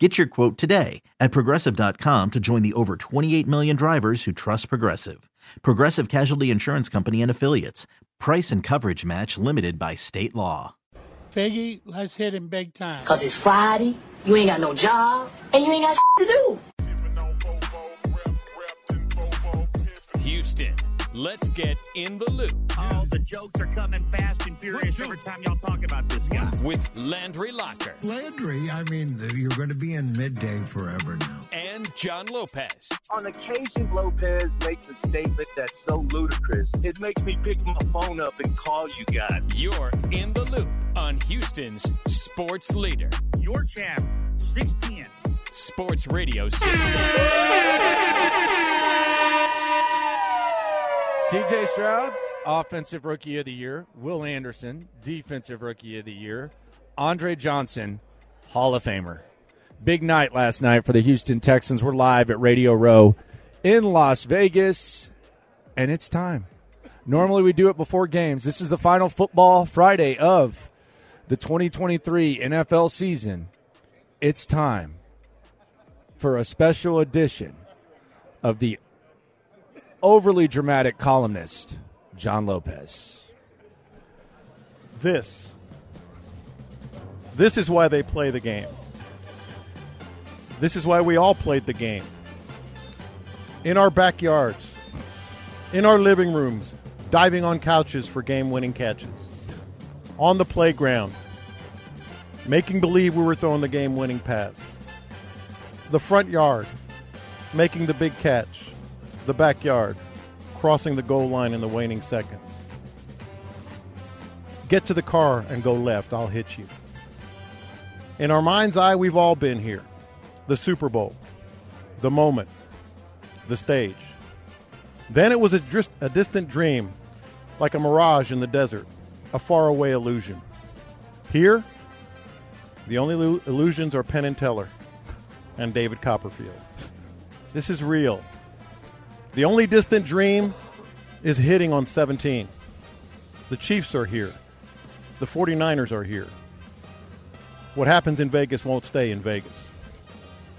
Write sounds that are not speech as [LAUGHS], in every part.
Get your quote today at progressive.com to join the over 28 million drivers who trust Progressive. Progressive Casualty Insurance Company and Affiliates. Price and coverage match limited by state law. Figgy, let's hit him big time. Cause it's Friday, you ain't got no job, and you ain't got shit to do. Houston, let's get in the loop. Oh, the jokes are coming fast and furious every time y'all talk about this guy. With Landry Locker. Landry, I mean, you're going to be in midday forever now. And John Lopez. On occasion, Lopez makes a statement that's so ludicrous, it makes me pick my phone up and call you guys. You're in the loop on Houston's sports leader. Your champ, 610. Sports Radio CJ Stroud, Offensive Rookie of the Year. Will Anderson, Defensive Rookie of the Year. Andre Johnson, Hall of Famer. Big night last night for the Houston Texans. We're live at Radio Row in Las Vegas, and it's time. Normally we do it before games. This is the final football Friday of the 2023 NFL season. It's time for a special edition of the overly dramatic columnist, John Lopez. This. This is why they play the game. This is why we all played the game. In our backyards, in our living rooms, diving on couches for game winning catches, on the playground, making believe we were throwing the game winning pass, the front yard, making the big catch, the backyard, crossing the goal line in the waning seconds. Get to the car and go left, I'll hit you. In our mind's eye, we've all been here the Super Bowl, the moment, the stage. Then it was a, a distant dream, like a mirage in the desert, a faraway illusion. Here, the only lu- illusions are Penn and Teller and David Copperfield. [LAUGHS] This is real. The only distant dream is hitting on 17. The Chiefs are here. The 49ers are here. What happens in Vegas won't stay in Vegas.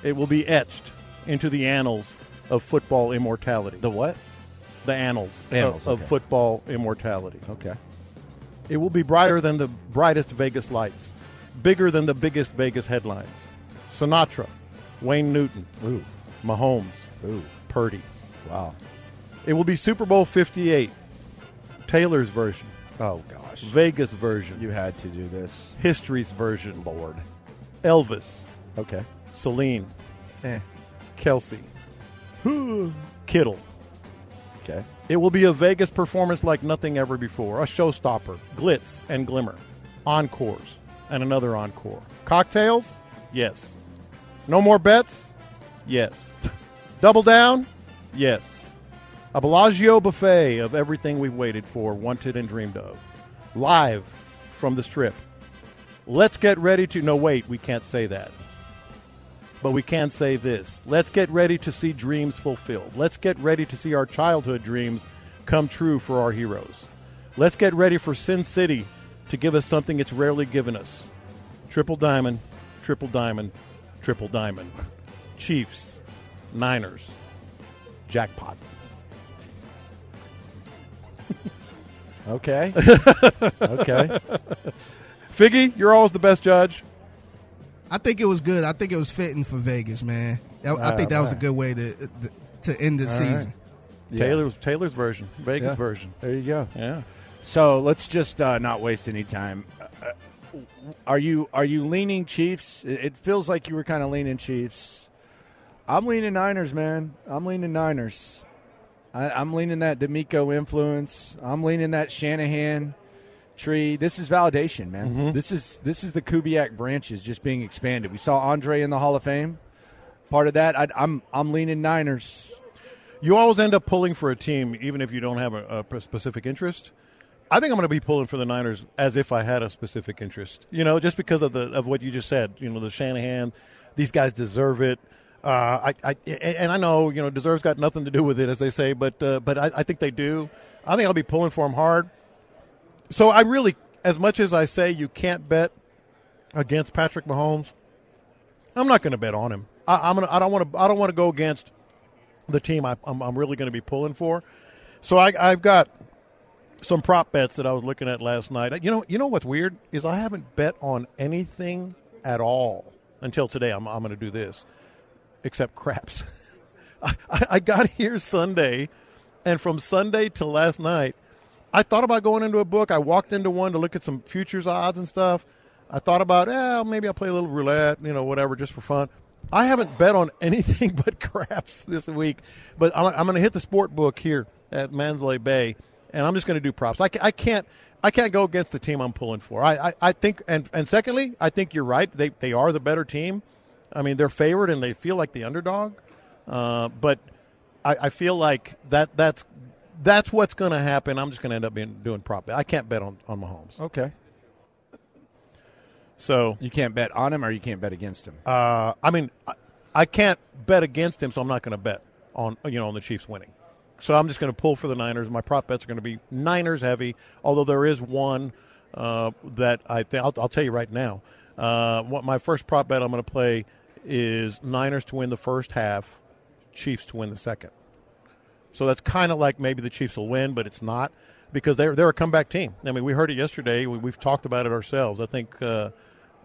It will be etched into the annals of football immortality. The what? The annals, Annals, of, of football immortality. Okay. It will be brighter than the brightest Vegas lights, bigger than the biggest Vegas headlines. Sinatra, Wayne Newton, Ooh. Mahomes, Ooh. Purdy. Wow. It will be Super Bowl 58, Taylor's version, Oh, gosh. Vegas version, You had to do this. history's version, Lord. Elvis, Okay. Celine, Eh. Kelce, Whoo. [SIGHS] Kittle. Okay. It will be a Vegas performance like nothing ever before. A showstopper, glitz and glimmer, encores, and another encore. Cocktails? Yes. No more bets? Yes. [LAUGHS] Double down? Yes. A Bellagio buffet of everything we've waited for, wanted, and dreamed of. Live from the strip. Let's get ready to. No, wait, we can't say that. But we can say this. Let's get ready to see dreams fulfilled. Let's get ready to see our childhood dreams come true for our heroes. Let's get ready for Sin City to give us something it's rarely given us. Triple diamond, triple diamond, triple diamond. Chiefs, Niners, jackpot. [LAUGHS] Okay. okay. [LAUGHS] Figgy, you're always the best judge. I think it was good. I think it was fitting for Vegas, man. I, I think that was a good way to to end the All right. season. Yeah. Taylor's Taylor's version, Vegas Yeah. version. There you go. Yeah. So let's just uh, not waste any time. Uh, are you are you leaning Chiefs? It it feels like you were kind of leaning Chiefs. I'm leaning Niners, man. I'm leaning Niners. I, I'm leaning that DeMeco influence. I'm leaning that Shanahan tree. This is validation, man. Mhm. This is this is the Kubiak branches just being expanded. We saw Andre in the Hall of Fame. Part of that, I, I'm I'm leaning Niners. You always end up pulling for a team, even if you don't have a, a specific interest. I think I'm going to be pulling for the Niners as if I had a specific interest. You know, just because of the of what you just said. You know, the Shanahan, these guys deserve it. Uh, I, I and I know you know deserves got nothing to do with it, as they say, but uh, but I, I think they do. I think I'll be pulling for them hard. So I really, as much as I say you can't bet against Patrick Mahomes, I'm not going to bet on him. I, I'm gonna. I don't want to. I don't want to go against the team I, I'm, I'm really going to be pulling for. So I, I've got some prop bets that I was looking at last night. You know, you know what's weird is I haven't bet on anything at all until today. I'm, I'm going to do this, except craps. [LAUGHS] I, I- got here Sunday, and from Sunday to last night, I thought about going into a book. I walked into one to look at some futures odds and stuff. I thought about, eh, maybe I'll play a little roulette, you know, whatever, just for fun. I haven't bet on [LAUGHS] anything but craps this week, but I'm, I'm going to hit the sport book here at Mandalay Bay, and I'm just going to do props. I, I can't. I can't go against the team I'm pulling for. I, I, I think, and, and secondly, I think you're right. They, they are the better team. I mean, they're favored and they feel like the underdog. Uh, but I, I feel like that that's that's what's going to happen. I'm just going to end up being doing prop bet. I can't bet on, on Mahomes. Okay. So You can't bet on him, or you can't bet against him. Uh, I mean, I, I can't bet against him, so I'm not going to bet on you know on the Chiefs winning. So I'm just going to pull for the Niners. My prop bets are going to be Niners heavy, although there is one uh, that I think I'll, I'll tell you right now. Uh, what my first prop bet I'm going to play is Niners to win the first half, Chiefs to win the second. So that's kind of like maybe the Chiefs will win, but it's not because they're they're a comeback team. I mean, we heard it yesterday. We, we've talked about it ourselves. I think uh,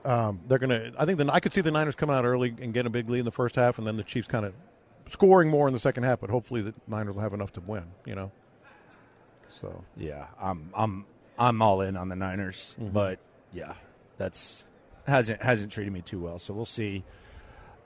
um, they're going to. I think the, I could see the Niners coming out early and getting a big lead in the first half, and then the Chiefs kind of scoring more in the second half. But hopefully, the Niners will have enough to win. You know. So Yeah, I'm I'm I'm all in on the Niners, Mm-hmm. but yeah, that's hasn't hasn't treated me too well. So we'll see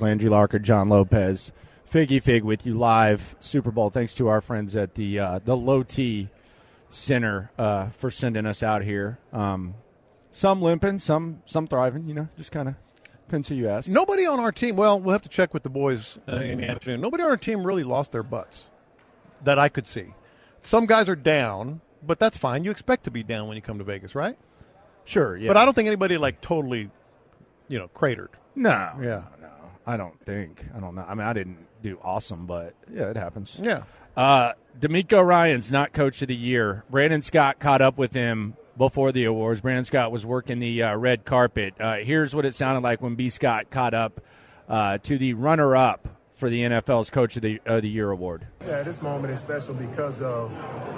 Landry Locker, John Lopez, Figgy Fig with you live Super Bowl. Thanks to our friends at the uh, the Low T Center uh, for sending us out here. Um, some limping, some some thriving. You know, just kind of depends who you ask. nobody on our team. Well, we'll have to check with the boys uh, in the afternoon. Nobody on our team really lost their butts that I could see. Some guys are down, but that's fine. You expect to be down when you come to Vegas, right? Sure, yeah. But I don't think anybody like totally, you know, cratered. No, Yeah. I don't think. I don't know. I mean, I didn't do awesome, but yeah, it happens. Yeah. Uh, DeMeco Ryans not coach of the year. Brandon Scott caught up with him before the awards. Brandon Scott was working the uh, red carpet. Uh, here's what it sounded like when B. Scott caught up uh, to the runner up for the NFL's Coach of the, uh, the Year award. Yeah, this moment is special because of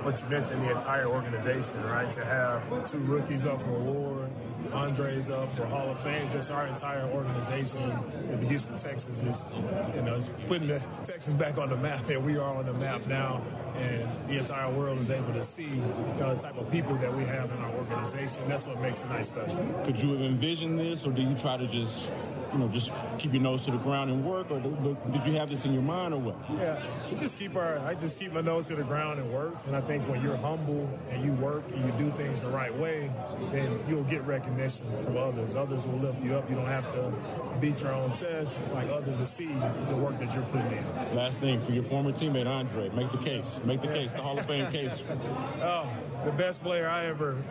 what you mentioned, the entire organization, right? To have two rookies up for award, Andre's up for Hall of Fame, just our entire organization with the Houston Texans is, you know, is putting the [LAUGHS] Texans back on the map, and we are on the map now, and the entire world is able to see you know, the type of people that we have in our organization. That's what makes it nice special. Could you have envisioned this, or do you try to just you know, just keep your nose to the ground and work, or did you have this in your mind, or what? Yeah, we just keep our. I just keep my nose to the ground and works. And I think when you're humble and you work and you do things the right way, then you'll get recognition from others. Others will lift you up. You don't have to beat your own chest. Like others will see the work that you're putting in. Last thing for your former teammate Andre, make the case. Make the case. The Hall of Fame case. [LAUGHS] Oh, the best player I ever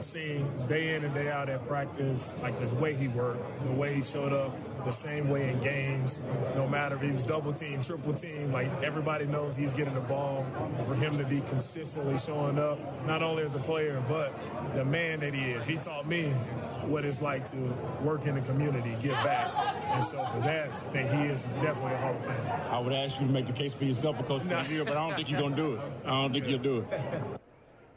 seen day in and day out at practice. Like the way he worked, the way he showed up the same way in games, no matter if he was double team, triple team, like everybody knows he's getting the ball. For him to be consistently showing up, not only as a player, but the man that he is. He taught me what it's like to work in the community, give back. And so for that, I think he is definitely a Hall of Famer. I would ask you to make the case for yourself for Coach of the Year, but I don't think you're going to do it. I don't think you'll do it.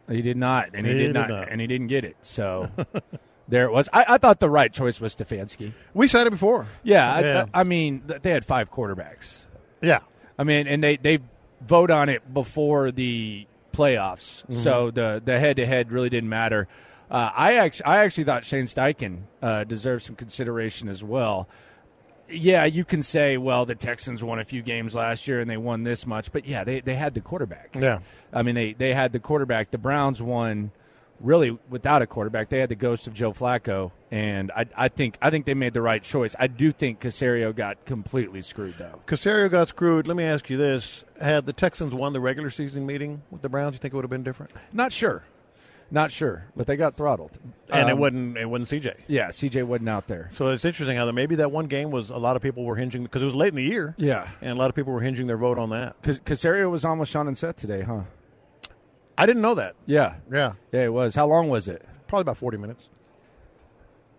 He did not, and he, He did, did not, not. and he didn't get it. So [LAUGHS] there it was. I, I thought the right choice was Stefanski. We said it before. Yeah, Yeah. I, I mean they had five quarterbacks. Yeah. I mean, and they they vote on it before the playoffs, Mhm. so the the head to head really didn't matter. Uh, I actually I actually thought Shane Steichen uh, deserved some consideration as well. Yeah, you can say, well, the Texans won a few games last year and they won this much, but yeah, they, they had the quarterback. Yeah. I mean, they, they had the quarterback. The Browns won really without a quarterback. They had the ghost of Joe Flacco, and I, I think I think they made the right choice. I do think Caserio got completely screwed though. Caserio got screwed. Let me ask you this: Had the Texans won the regular season meeting with the Browns, you think it would have been different? Not sure, not sure, but they got throttled, And it Um, wasn't. It wasn't CJ. Yeah, CJ wasn't out there. So it's interesting how that maybe that one game was a lot of people were hinging because it was late in the year. Yeah. and a lot of people were hinging their vote on that. Cas- Caserio was on with Sean and Seth today, huh? I didn't know that. Yeah, Yeah, yeah, it was. How long was it? probably about forty minutes.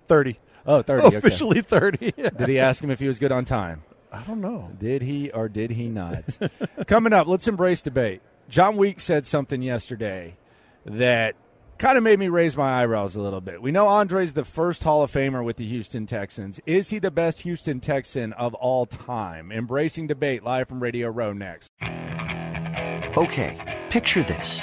Thirty. Oh, 30. okay. Officially thirty. [LAUGHS] Did he ask him if he was good on time? I don't know. Did he or did he not? [LAUGHS] Coming up, let's embrace debate. John Week said something yesterday that kind of made me raise my eyebrows a little bit. We know Andre's the first Hall of Famer with the Houston Texans. Is he the best Houston Texan of all time? Embracing debate live from Radio Row next. Okay, picture this.